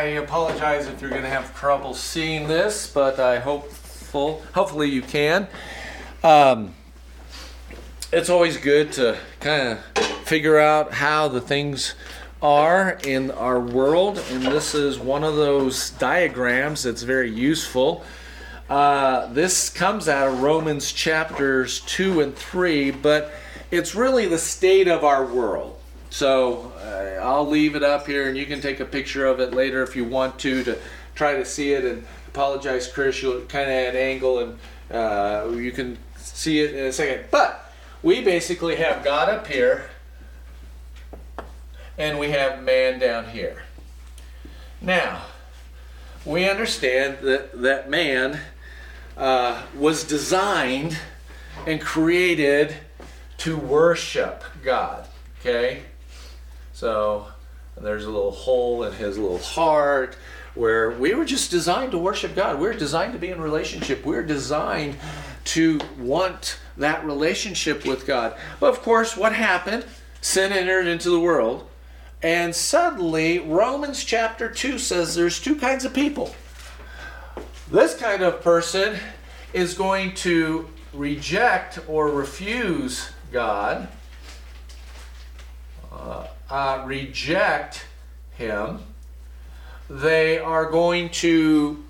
I apologize if you're going to have trouble seeing this, but I hopeful, hopefully you can. Um, it's always good to kind of figure out how the things are in our world, and this is one of those diagrams that's very useful. Uh, this comes out of Romans chapters 2 and 3, but it's really the state of our world. So uh, I'll leave it up here and you can take a picture of it later if you want to to try to see it. And apologize, Chris, you'll kind of at an angle and uh, you can see it in a second. But we basically have God up here and we have man down here. Now, we understand that, that man uh, was designed and created to worship God. Okay? So there's a little hole in his little heart where we were just designed to worship God. We we're designed to be in relationship. We we're designed to want that relationship with God. But of course, what happened? Sin entered into the world. And suddenly, Romans chapter 2 says there's two kinds of people. This kind of person is going to reject or refuse God, uh, uh, reject Him. They are going to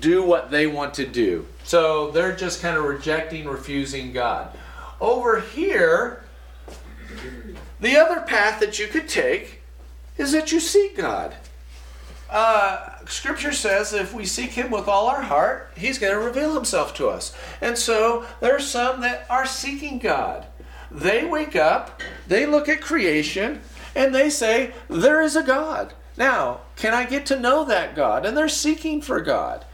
do what they want to do. So they're just kind of rejecting, refusing God. Over here, the other path that you could take is that you seek God. Uh, scripture says if we seek Him with all our heart, He's going to reveal Himself to us. And so there are some that are seeking God. They wake up, they look at creation, and they say, There is a God. Now, can I get to know that God? And they're seeking for God.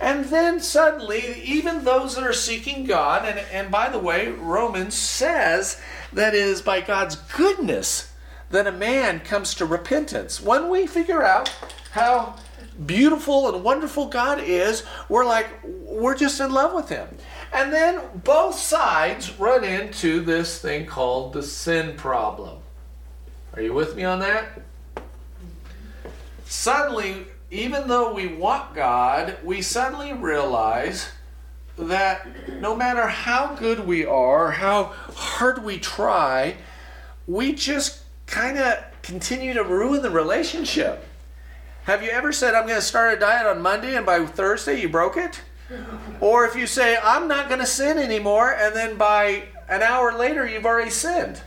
And then suddenly, even those that are seeking God, and, and by the way, Romans says that it is by God's goodness that a man comes to repentance. When we figure out how beautiful and wonderful God is, we're like, we're just in love with Him. And then both sides run into this thing called the sin problem. Are you with me on that? Suddenly, even though we want God, we suddenly realize that no matter how good we are, how hard we try, we just kind of continue to ruin the relationship. Have you ever said, I'm going to start a diet on Monday and by Thursday you broke it? Or if you say, I'm not going to sin anymore, and then by an hour later you've already sinned.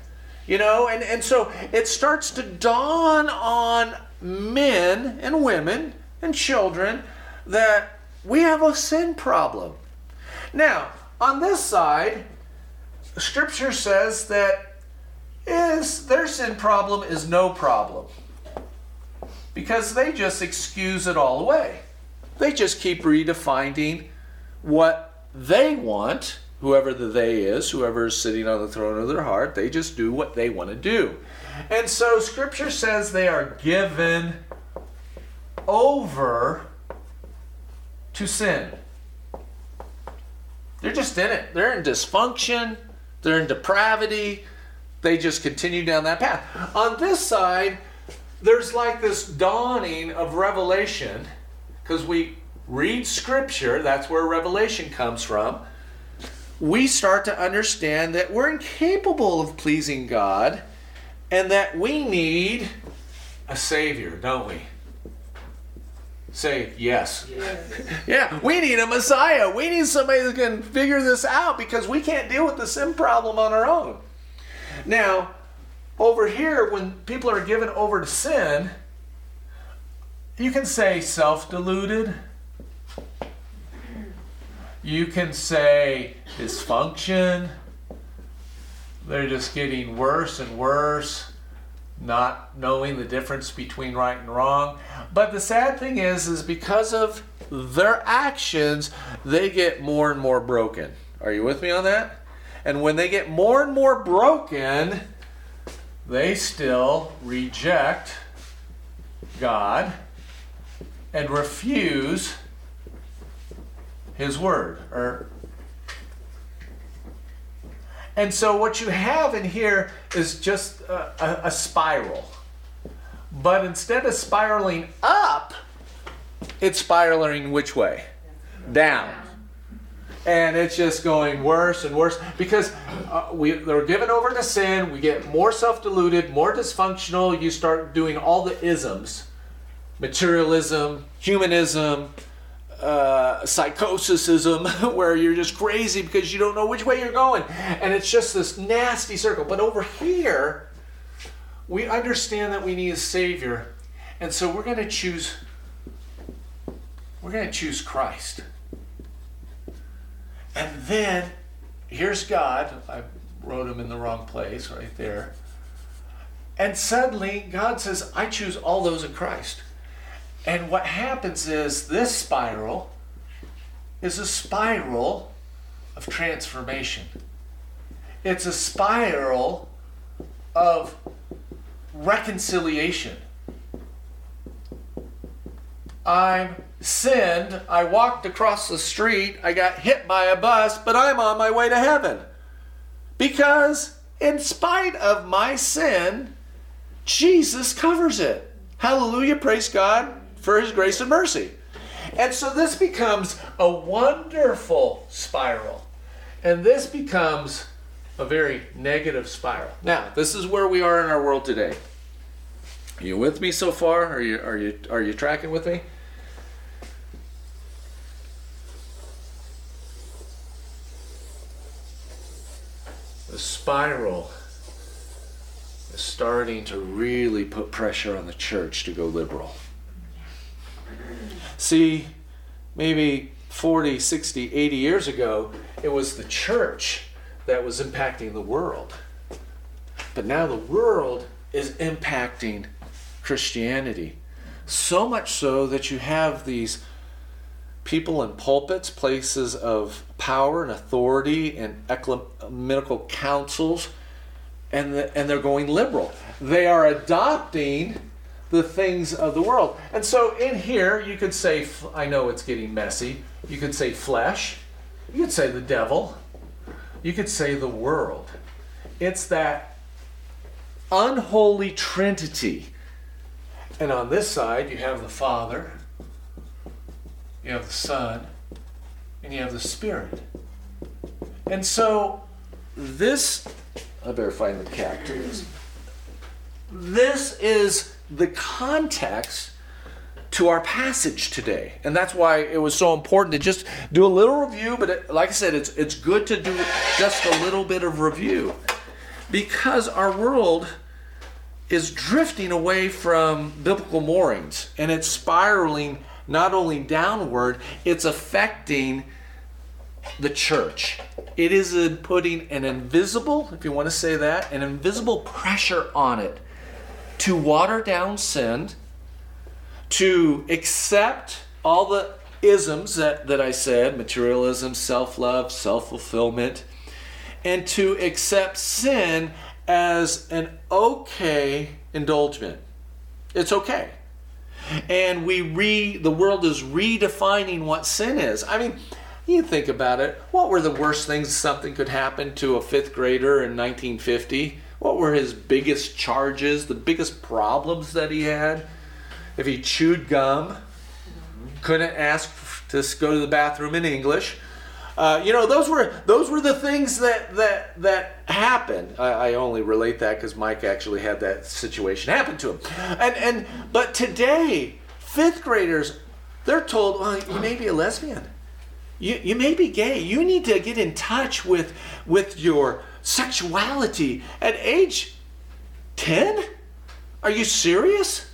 You know, and, and so it starts to dawn on men and women and children that we have a sin problem. Now, on this side, Scripture says that is their sin problem is no problem because they just excuse it all away. They just keep redefining what they want, whoever the they is, whoever is sitting on the throne of their heart, they just do what they want to do. And so scripture says they are given over to sin. They're just in it. They're in dysfunction, they're in depravity. They just continue down that path. On this side, there's like this dawning of revelation because we read scripture, that's where revelation comes from. We start to understand that we're incapable of pleasing God and that we need a Savior, don't we? Say yes. yes. yeah, we need a Messiah. We need somebody that can figure this out because we can't deal with the sin problem on our own. Now, over here, when people are given over to sin, you can say self deluded. You can say dysfunction. They're just getting worse and worse, not knowing the difference between right and wrong. But the sad thing is, is because of their actions, they get more and more broken. Are you with me on that? And when they get more and more broken, they still reject God and refuse his word or and so what you have in here is just a, a, a spiral but instead of spiraling up it's spiraling which way? Down. And it's just going worse and worse because uh, we, they're given over to sin. We get more self deluded, more dysfunctional. You start doing all the isms materialism, humanism, uh, psychosism, where you're just crazy because you don't know which way you're going. And it's just this nasty circle. But over here, we understand that we need a Savior. And so we're going to choose. We're going to choose Christ. And then here's God. I wrote him in the wrong place right there. And suddenly God says, I choose all those in Christ. And what happens is this spiral is a spiral of transformation. It's a spiral of reconciliation. I'm sinned, I walked across the street, I got hit by a bus, but I'm on my way to heaven. Because, in spite of my sin, Jesus covers it. Hallelujah, praise God for his grace and mercy. And so this becomes a wonderful spiral. And this becomes a very negative spiral. Now, this is where we are in our world today. Are you with me so far? Are you are you are you tracking with me? The spiral is starting to really put pressure on the church to go liberal. See, maybe 40, 60, 80 years ago, it was the church that was impacting the world. But now the world is impacting Christianity. So much so that you have these people in pulpits, places of power and authority, and ecumenical councils, and, the, and they're going liberal. They are adopting the things of the world. And so in here, you could say, I know it's getting messy, you could say flesh, you could say the devil, you could say the world. It's that unholy trinity. And on this side, you have the Father, you have the Son, and you have the Spirit. And so this, I better find the cat This is the context to our passage today. And that's why it was so important to just do a little review, but it, like I said, it's, it's good to do just a little bit of review because our world is drifting away from biblical moorings and it's spiraling not only downward, it's affecting the church. It is putting an invisible, if you want to say that, an invisible pressure on it to water down sin, to accept all the isms that, that I said materialism, self love, self fulfillment, and to accept sin as an okay indulgement. It's okay. And we re the world is redefining what sin is. I mean, you think about it. What were the worst things something could happen to a fifth grader in 1950? What were his biggest charges, the biggest problems that he had? If he chewed gum, couldn't ask to go to the bathroom in English. Uh, you know, those were those were the things that that that happened. I, I only relate that because Mike actually had that situation happen to him. And and but today, fifth graders, they're told, well, you may be a lesbian. You, you may be gay. You need to get in touch with with your sexuality at age 10? Are you serious?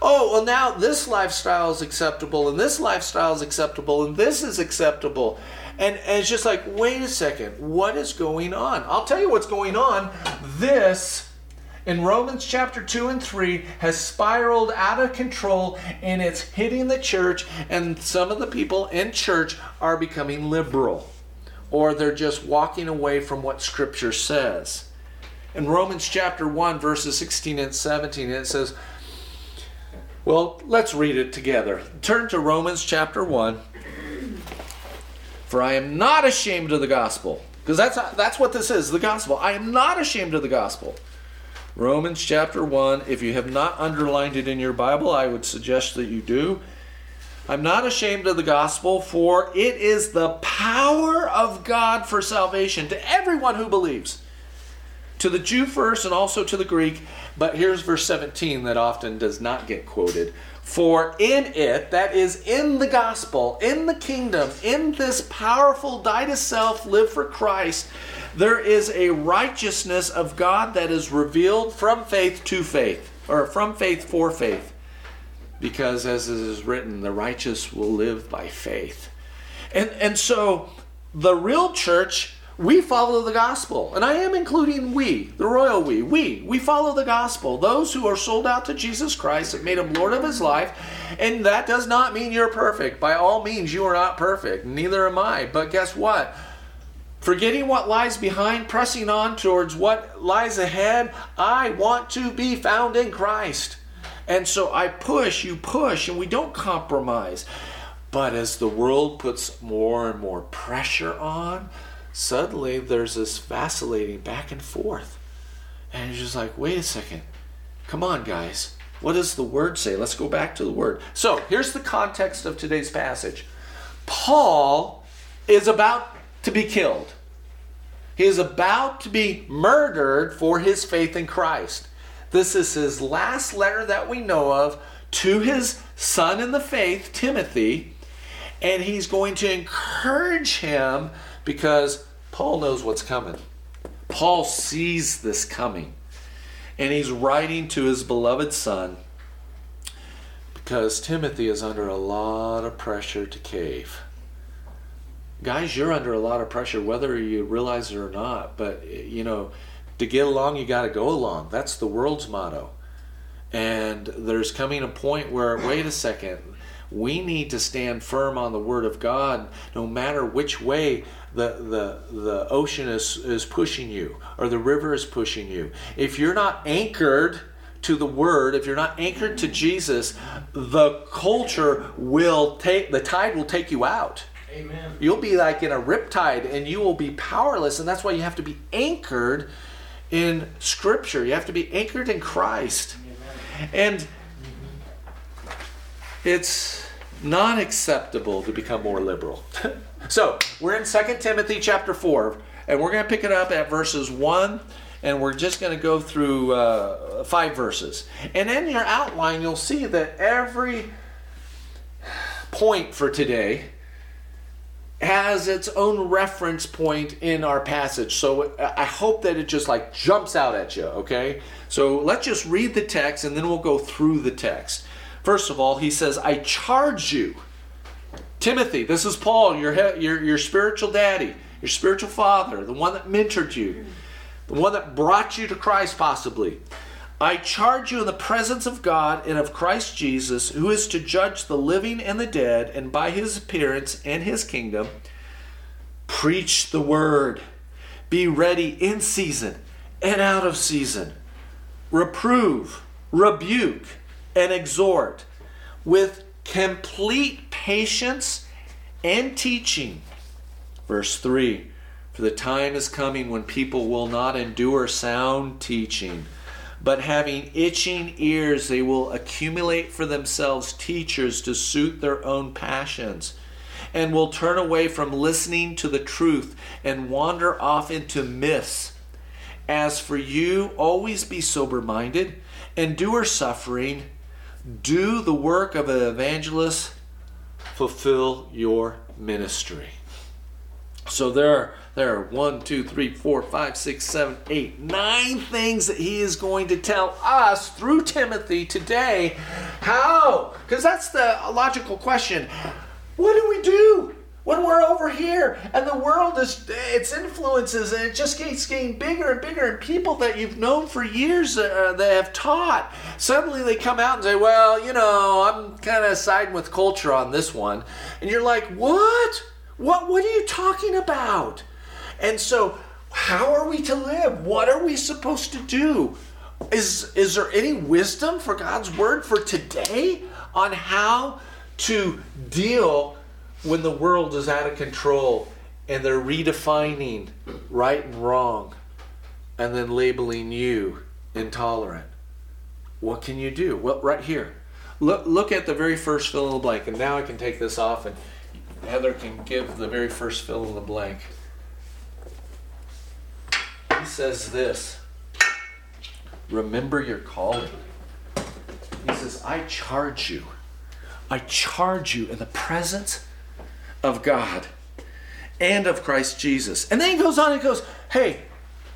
Oh, well, now this lifestyle is acceptable, and this lifestyle is acceptable, and this is acceptable. And, and it's just like, wait a second, what is going on? I'll tell you what's going on. This, in Romans chapter 2 and 3, has spiraled out of control and it's hitting the church, and some of the people in church are becoming liberal or they're just walking away from what Scripture says. In Romans chapter 1, verses 16 and 17, it says, well, let's read it together. Turn to Romans chapter 1. For I am not ashamed of the gospel. Because that's, that's what this is the gospel. I am not ashamed of the gospel. Romans chapter 1. If you have not underlined it in your Bible, I would suggest that you do. I'm not ashamed of the gospel, for it is the power of God for salvation to everyone who believes. To the Jew first and also to the Greek. But here's verse 17 that often does not get quoted. For in it, that is in the gospel, in the kingdom, in this powerful die to self, live for Christ, there is a righteousness of God that is revealed from faith to faith, or from faith for faith because as it is written, the righteous will live by faith. And, and so the real church, we follow the gospel. And I am including we, the royal we. We, we follow the gospel. Those who are sold out to Jesus Christ have made him Lord of his life. And that does not mean you're perfect. By all means, you are not perfect. Neither am I. But guess what? Forgetting what lies behind, pressing on towards what lies ahead, I want to be found in Christ. And so I push, you push, and we don't compromise. But as the world puts more and more pressure on, suddenly there's this vacillating back and forth. And you're just like, wait a second. Come on, guys. What does the word say? Let's go back to the word. So here's the context of today's passage Paul is about to be killed, he is about to be murdered for his faith in Christ. This is his last letter that we know of to his son in the faith, Timothy, and he's going to encourage him because Paul knows what's coming. Paul sees this coming. And he's writing to his beloved son because Timothy is under a lot of pressure to cave. Guys, you're under a lot of pressure, whether you realize it or not. But, you know, to get along, you got to go along. That's the world's motto. And there's coming a point where, wait a second, we need to stand firm on the Word of God no matter which way the, the, the ocean is, is pushing you or the river is pushing you. If you're not anchored to the Word, if you're not anchored to Jesus, the culture will take, the tide will take you out. Amen. You'll be like in a riptide and you will be powerless. And that's why you have to be anchored in Scripture. You have to be anchored in Christ. And it's not acceptable to become more liberal. so we're in 2 Timothy chapter 4, and we're going to pick it up at verses 1 and we're just going to go through uh, five verses. And in your outline, you'll see that every point for today has its own reference point in our passage. So uh, I hope that it just like jumps out at you, okay? So let's just read the text and then we'll go through the text. First of all, he says, I charge you. Timothy, this is Paul, your, your, your spiritual daddy, your spiritual father, the one that mentored you, the one that brought you to Christ, possibly. I charge you in the presence of God and of Christ Jesus, who is to judge the living and the dead, and by his appearance and his kingdom, preach the word. Be ready in season and out of season. Reprove, rebuke, and exhort with complete patience and teaching. Verse 3 For the time is coming when people will not endure sound teaching but having itching ears, they will accumulate for themselves teachers to suit their own passions, and will turn away from listening to the truth and wander off into myths. As for you, always be sober minded, endure suffering, do the work of an evangelist, fulfill your ministry. So there there are one, two, three, four, five, six, seven, eight, nine things that he is going to tell us through Timothy today. How? Because that's the logical question. What do we do? when we're over here and the world is its influences and it just keeps getting bigger and bigger and people that you've known for years uh, that have taught suddenly they come out and say well you know i'm kind of siding with culture on this one and you're like what what what are you talking about and so, how are we to live? What are we supposed to do? Is, is there any wisdom for God's word for today on how to deal when the world is out of control and they're redefining right and wrong and then labeling you intolerant? What can you do? Well, right here. Look, look at the very first fill in the blank. And now I can take this off and Heather can give the very first fill in the blank. Says this Remember your calling. He says, I charge you. I charge you in the presence of God and of Christ Jesus. And then he goes on and goes, Hey,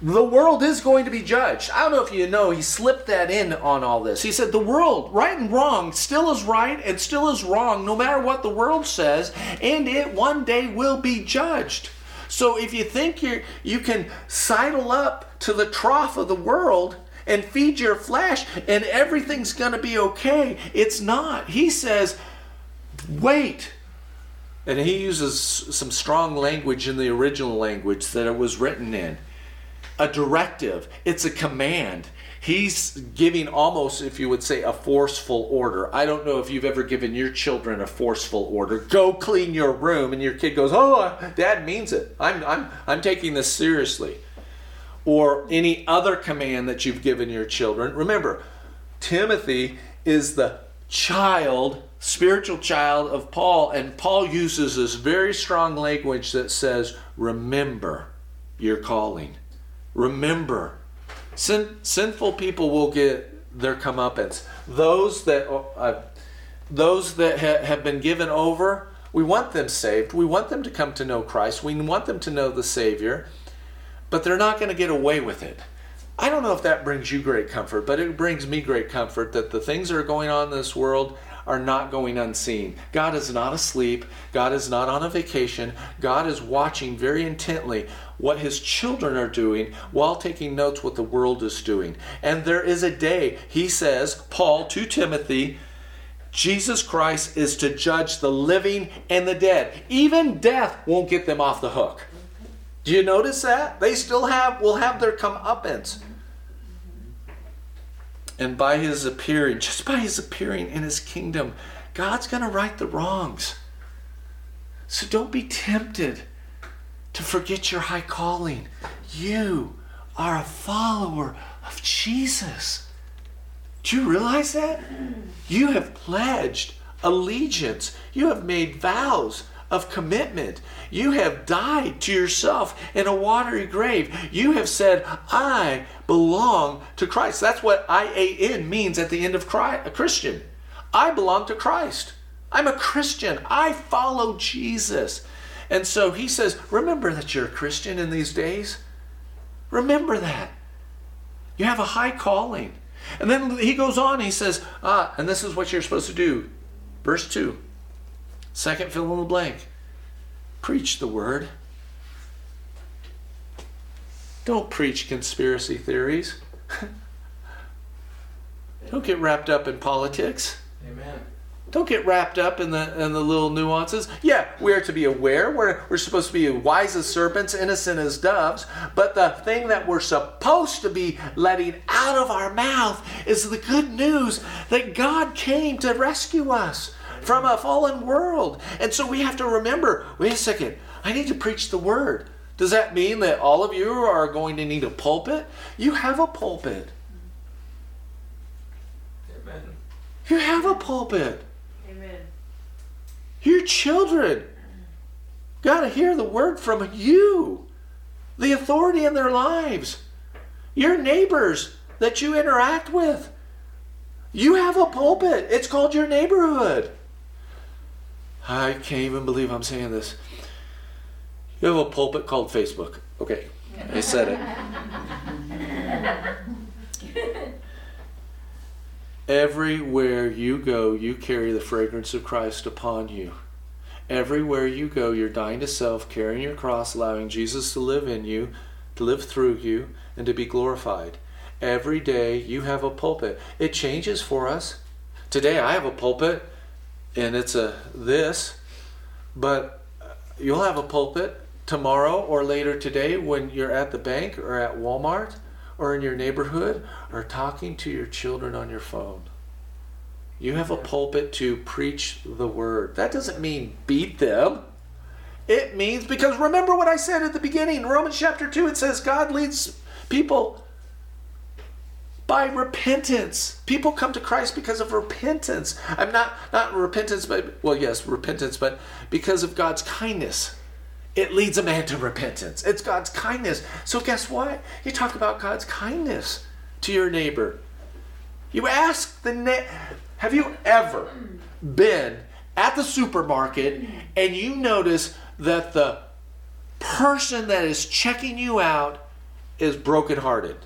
the world is going to be judged. I don't know if you know, he slipped that in on all this. He said, The world, right and wrong, still is right and still is wrong, no matter what the world says, and it one day will be judged. So if you think you you can sidle up to the trough of the world and feed your flesh and everything's going to be okay, it's not. He says, Wait. And he uses some strong language in the original language that it was written in a directive, it's a command. He's giving almost, if you would say, a forceful order. I don't know if you've ever given your children a forceful order. Go clean your room, and your kid goes, "Oh, uh, Dad means it. I'm, I'm, I'm taking this seriously." Or any other command that you've given your children. Remember, Timothy is the child, spiritual child of Paul, and Paul uses this very strong language that says, "Remember your calling." Remember, sin, sinful people will get their comeuppance. Those that uh, those that ha- have been given over, we want them saved. We want them to come to know Christ. We want them to know the Savior, but they're not going to get away with it. I don't know if that brings you great comfort, but it brings me great comfort that the things that are going on in this world are not going unseen. God is not asleep. God is not on a vacation. God is watching very intently what his children are doing while taking notes what the world is doing. And there is a day, he says, Paul to Timothy, Jesus Christ is to judge the living and the dead. Even death won't get them off the hook. Do you notice that? They still have will have their comeuppance. And by his appearing, just by his appearing in his kingdom, God's going to right the wrongs. So don't be tempted to forget your high calling. You are a follower of Jesus. Do you realize that? You have pledged allegiance, you have made vows of commitment. You have died to yourself in a watery grave. You have said, I belong to Christ. That's what IAN means at the end of Christ, a Christian. I belong to Christ. I'm a Christian. I follow Jesus. And so he says, Remember that you're a Christian in these days. Remember that. You have a high calling. And then he goes on, he says, Ah, and this is what you're supposed to do. Verse 2. Second fill in the blank. Preach the word. Don't preach conspiracy theories. Don't get wrapped up in politics. Amen. Don't get wrapped up in the in the little nuances. Yeah, we are to be aware. We're, we're supposed to be wise as serpents, innocent as doves. But the thing that we're supposed to be letting out of our mouth is the good news that God came to rescue us from a fallen world. And so we have to remember wait a second, I need to preach the word. Does that mean that all of you are going to need a pulpit? You have a pulpit. Amen. You have a pulpit. Amen. Your children got to hear the word from you, the authority in their lives, your neighbors that you interact with. You have a pulpit, it's called your neighborhood. I can't even believe I'm saying this. You have a pulpit called Facebook. Okay, I said it. Everywhere you go, you carry the fragrance of Christ upon you. Everywhere you go, you're dying to self, carrying your cross, allowing Jesus to live in you, to live through you, and to be glorified. Every day you have a pulpit. It changes for us. Today I have a pulpit, and it's a this, but you'll have a pulpit tomorrow or later today when you're at the bank or at Walmart or in your neighborhood or talking to your children on your phone. You have a pulpit to preach the word. That doesn't mean beat them. It means because remember what I said at the beginning, Romans chapter 2, it says God leads people by repentance. People come to Christ because of repentance. I'm not not repentance, but well, yes, repentance, but because of God's kindness. It leads a man to repentance. It's God's kindness. So guess what? You talk about God's kindness to your neighbor. You ask the na- have you ever been at the supermarket and you notice that the person that is checking you out is brokenhearted?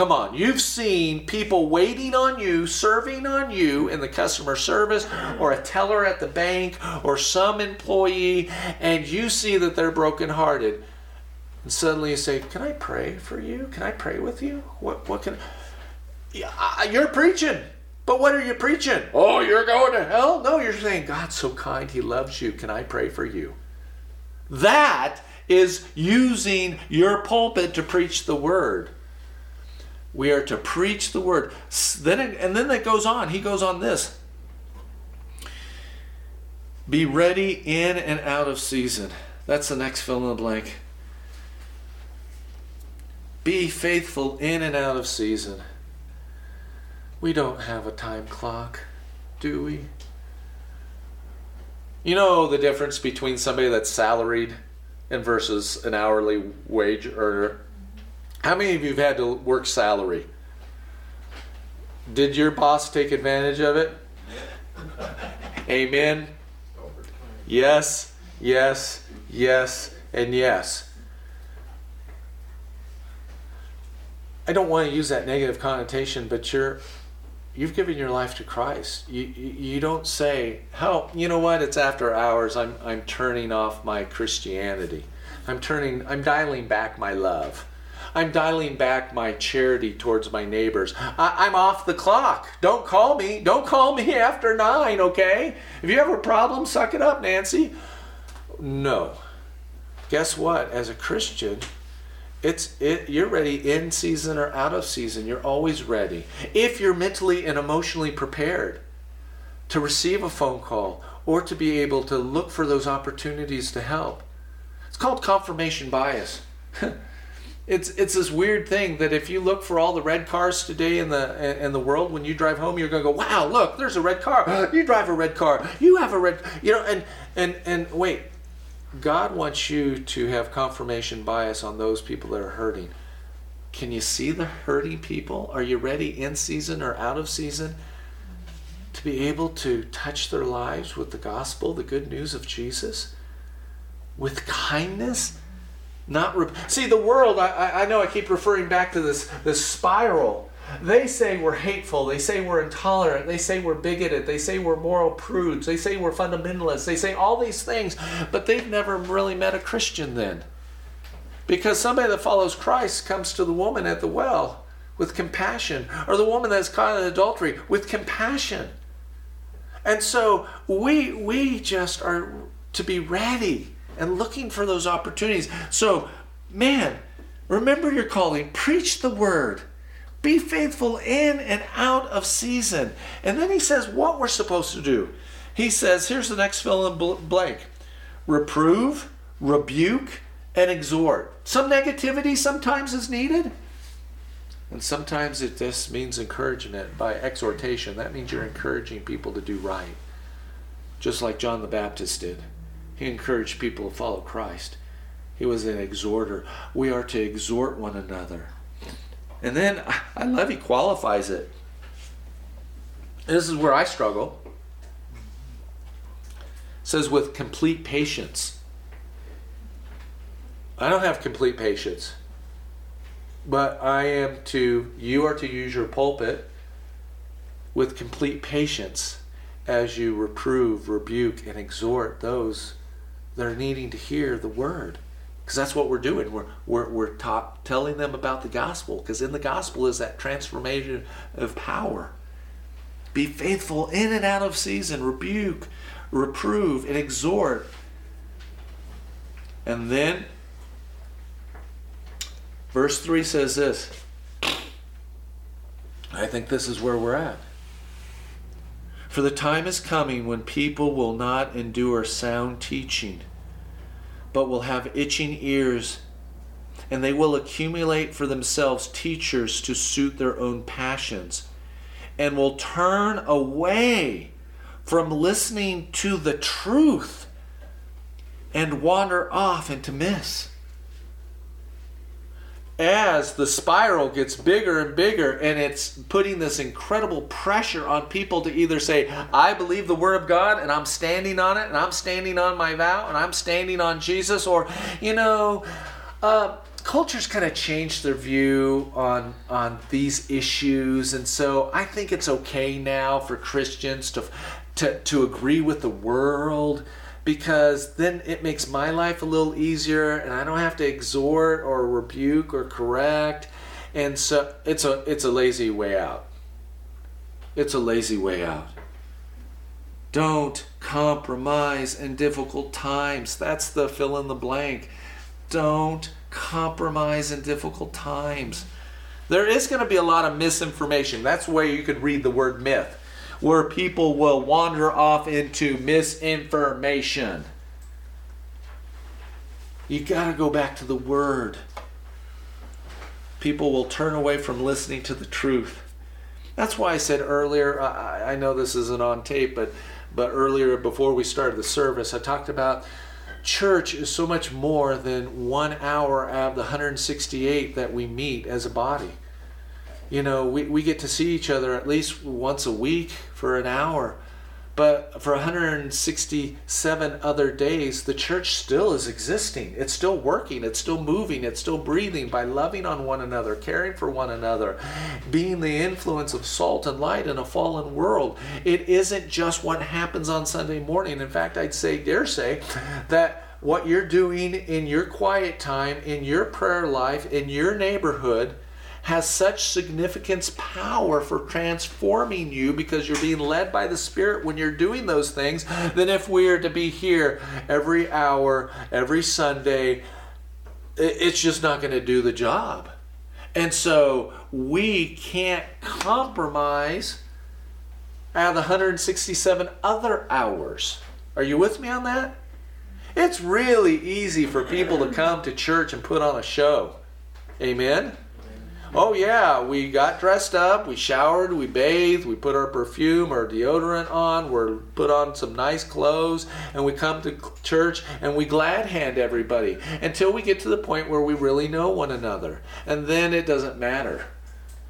Come on, you've seen people waiting on you, serving on you in the customer service or a teller at the bank or some employee, and you see that they're brokenhearted. And suddenly you say, Can I pray for you? Can I pray with you? What, what can. You're preaching. But what are you preaching? Oh, you're going to hell? No, you're saying, God's so kind. He loves you. Can I pray for you? That is using your pulpit to preach the word. We are to preach the word. Then it, and then it goes on. He goes on this. Be ready in and out of season. That's the next fill in the blank. Be faithful in and out of season. We don't have a time clock, do we? You know the difference between somebody that's salaried and versus an hourly wage earner? How many of you have had to work salary? Did your boss take advantage of it? Amen. Yes, yes, yes, and yes. I don't want to use that negative connotation, but you're you've given your life to Christ. You, you, don't say, "How you know what? It's after hours. I'm I'm turning off my Christianity. I'm turning. I'm dialing back my love. I'm dialing back my charity towards my neighbors. I, am off the clock. Don't call me. Don't call me after nine. Okay? If you have a problem, suck it up, Nancy. No. Guess what? As a Christian, it's it you're ready in season or out of season you're always ready if you're mentally and emotionally prepared to receive a phone call or to be able to look for those opportunities to help it's called confirmation bias it's it's this weird thing that if you look for all the red cars today in the in the world when you drive home you're going to go wow look there's a red car you drive a red car you have a red you know and and and wait God wants you to have confirmation bias on those people that are hurting. Can you see the hurting people? Are you ready in season or out of season to be able to touch their lives with the gospel, the good news of Jesus? With kindness? Not re- see the world. I, I know I keep referring back to this this spiral they say we're hateful. They say we're intolerant. They say we're bigoted. They say we're moral prudes. They say we're fundamentalists. They say all these things, but they've never really met a Christian then. Because somebody that follows Christ comes to the woman at the well with compassion, or the woman that's caught in adultery with compassion. And so we we just are to be ready and looking for those opportunities. So, man, remember your calling. Preach the word. Be faithful in and out of season. And then he says what we're supposed to do. He says, here's the next fill in blank reprove, rebuke, and exhort. Some negativity sometimes is needed. And sometimes it just means encouragement by exhortation. That means you're encouraging people to do right. Just like John the Baptist did. He encouraged people to follow Christ. He was an exhorter. We are to exhort one another. And then I love he qualifies it. This is where I struggle. It says with complete patience. I don't have complete patience. But I am to you are to use your pulpit with complete patience as you reprove, rebuke, and exhort those that are needing to hear the word because that's what we're doing. We're we're we're taught, telling them about the gospel because in the gospel is that transformation of power. Be faithful in and out of season, rebuke, reprove, and exhort. And then verse 3 says this. I think this is where we're at. For the time is coming when people will not endure sound teaching but will have itching ears and they will accumulate for themselves teachers to suit their own passions, and will turn away from listening to the truth and wander off into myths as the spiral gets bigger and bigger and it's putting this incredible pressure on people to either say i believe the word of god and i'm standing on it and i'm standing on my vow and i'm standing on jesus or you know uh, culture's kind of changed their view on on these issues. And so i think it's okay now for christians to to, to agree with the world because then it makes my life a little easier and I don't have to exhort or rebuke or correct. And so it's a it's a lazy way out. It's a lazy way out. Don't compromise in difficult times. That's the fill in the blank. Don't compromise in difficult times. There is going to be a lot of misinformation. That's where you could read the word myth where people will wander off into misinformation. You got to go back to the Word. People will turn away from listening to the truth. That's why I said earlier, I, I know this isn't on tape, but, but earlier before we started the service, I talked about church is so much more than one hour out of the 168 that we meet as a body you know, we, we get to see each other at least once a week for an hour. But for 167 other days, the church still is existing. It's still working. It's still moving. It's still breathing by loving on one another, caring for one another, being the influence of salt and light in a fallen world. It isn't just what happens on Sunday morning. In fact, I'd say, dare say, that what you're doing in your quiet time, in your prayer life, in your neighborhood, has such significance power for transforming you because you're being led by the Spirit when you're doing those things than if we are to be here every hour, every Sunday. It's just not going to do the job. And so we can't compromise out of the 167 other hours. Are you with me on that? It's really easy for people to come to church and put on a show. Amen? Oh, yeah, we got dressed up, we showered, we bathed, we put our perfume or deodorant on, we put on some nice clothes, and we come to church and we glad hand everybody until we get to the point where we really know one another. And then it doesn't matter.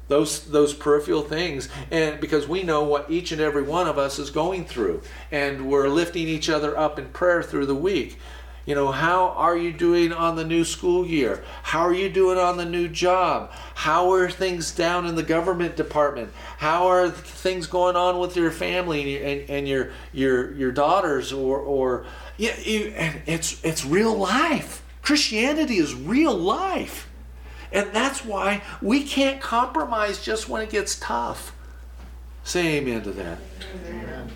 Those, those peripheral things and because we know what each and every one of us is going through and we're lifting each other up in prayer through the week you know, how are you doing on the new school year? How are you doing on the new job? How are things down in the government department? How are things going on with your family and, and, and your your your daughters or or yeah, you, and it's it's real life. Christianity is real life. And that's why we can't compromise just when it gets tough. Say amen to that. Amen.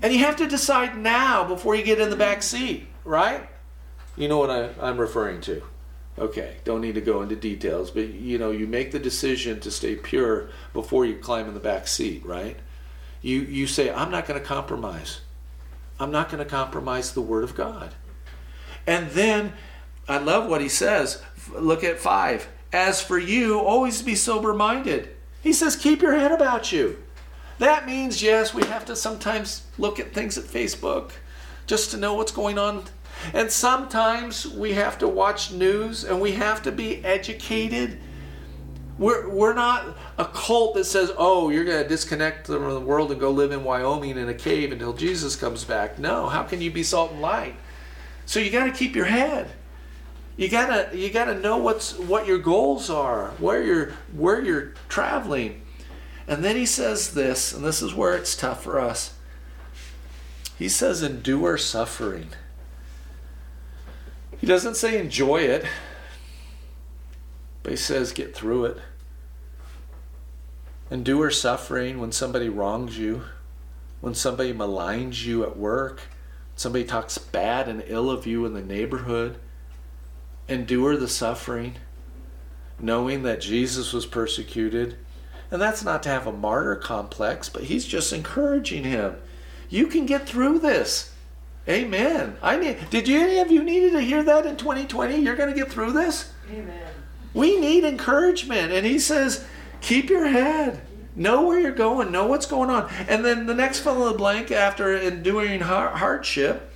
And you have to decide now before you get in the back seat, right? You know what I, I'm referring to. Okay, don't need to go into details, but you know, you make the decision to stay pure before you climb in the back seat, right? You you say, I'm not going to compromise. I'm not going to compromise the word of God. And then I love what he says. Look at 5. As for you, always be sober minded. He says, keep your head about you. That means, yes, we have to sometimes look at things at Facebook just to know what's going on and sometimes we have to watch news and we have to be educated. We're, we're not a cult that says, oh, you're going to disconnect from the world and go live in Wyoming in a cave until Jesus comes back. No, how can you be salt and light? So you got to keep your head. You gotta you gotta know what's what your goals are, where you're where you're traveling. And then he says this, and this is where it's tough for us. He says, endure suffering. He doesn't say enjoy it, but he says get through it. Endure suffering when somebody wrongs you, when somebody maligns you at work, somebody talks bad and ill of you in the neighborhood. Endure the suffering, knowing that Jesus was persecuted. And that's not to have a martyr complex, but he's just encouraging him. You can get through this. Amen. I need. Did you any of you needed to hear that in 2020? You're going to get through this. Amen. We need encouragement. And he says, keep your head. Know where you're going. Know what's going on. And then the next fill in the blank after enduring hardship,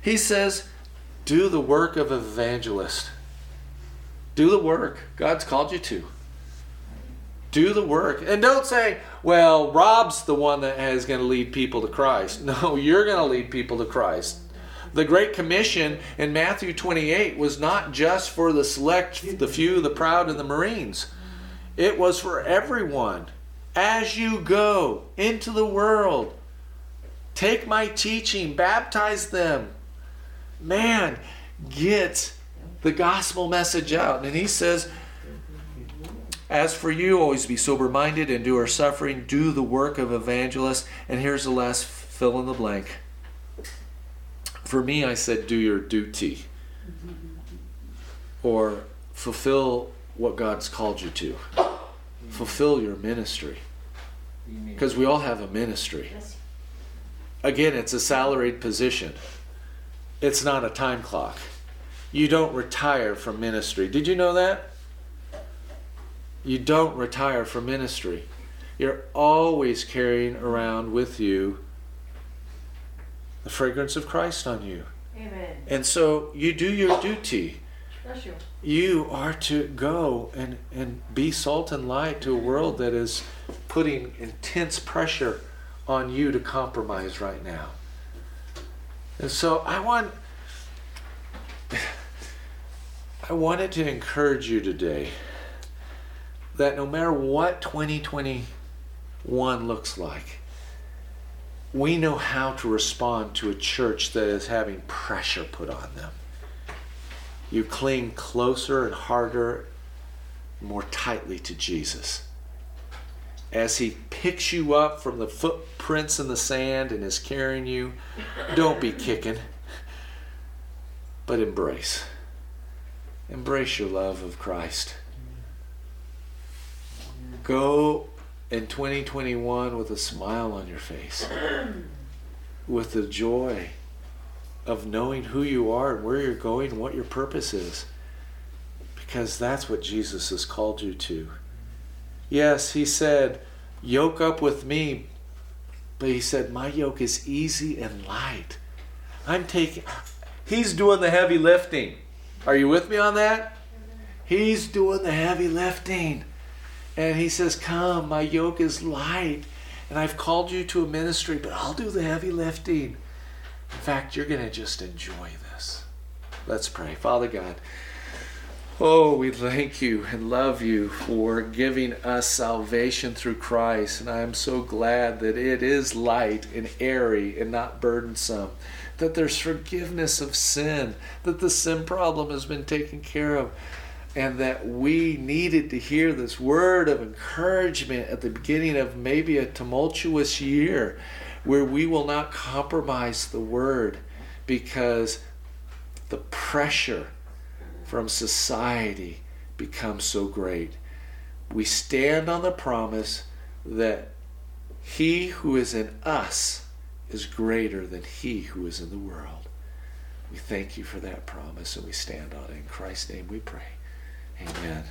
he says, do the work of evangelist. Do the work God's called you to. Do the work. And don't say, well, Rob's the one that is going to lead people to Christ. No, you're going to lead people to Christ. The Great Commission in Matthew 28 was not just for the select, the few, the proud, and the Marines. It was for everyone. As you go into the world, take my teaching, baptize them. Man, get the gospel message out. And he says, as for you, always be sober minded, and endure suffering, do the work of evangelist. And here's the last fill in the blank. For me, I said, do your duty. Or fulfill what God's called you to. Fulfill your ministry. Because we all have a ministry. Again, it's a salaried position, it's not a time clock. You don't retire from ministry. Did you know that? You don't retire from ministry. You're always carrying around with you the fragrance of Christ on you. Amen. And so you do your duty. Bless you. You are to go and, and be salt and light to a world that is putting intense pressure on you to compromise right now. And so I want I wanted to encourage you today that no matter what 2021 looks like, we know how to respond to a church that is having pressure put on them. You cling closer and harder, more tightly to Jesus. As He picks you up from the footprints in the sand and is carrying you, don't be kicking, but embrace. Embrace your love of Christ. Go in 2021 with a smile on your face, with the joy of knowing who you are and where you're going and what your purpose is. Because that's what Jesus has called you to. Yes, he said, Yoke up with me. But he said, My yoke is easy and light. I'm taking, he's doing the heavy lifting. Are you with me on that? He's doing the heavy lifting. And he says, Come, my yoke is light. And I've called you to a ministry, but I'll do the heavy lifting. In fact, you're going to just enjoy this. Let's pray. Father God, oh, we thank you and love you for giving us salvation through Christ. And I am so glad that it is light and airy and not burdensome. That there's forgiveness of sin, that the sin problem has been taken care of and that we needed to hear this word of encouragement at the beginning of maybe a tumultuous year where we will not compromise the word because the pressure from society becomes so great. We stand on the promise that he who is in us is greater than he who is in the world. We thank you for that promise and we stand on it. In Christ's name we pray. Amen.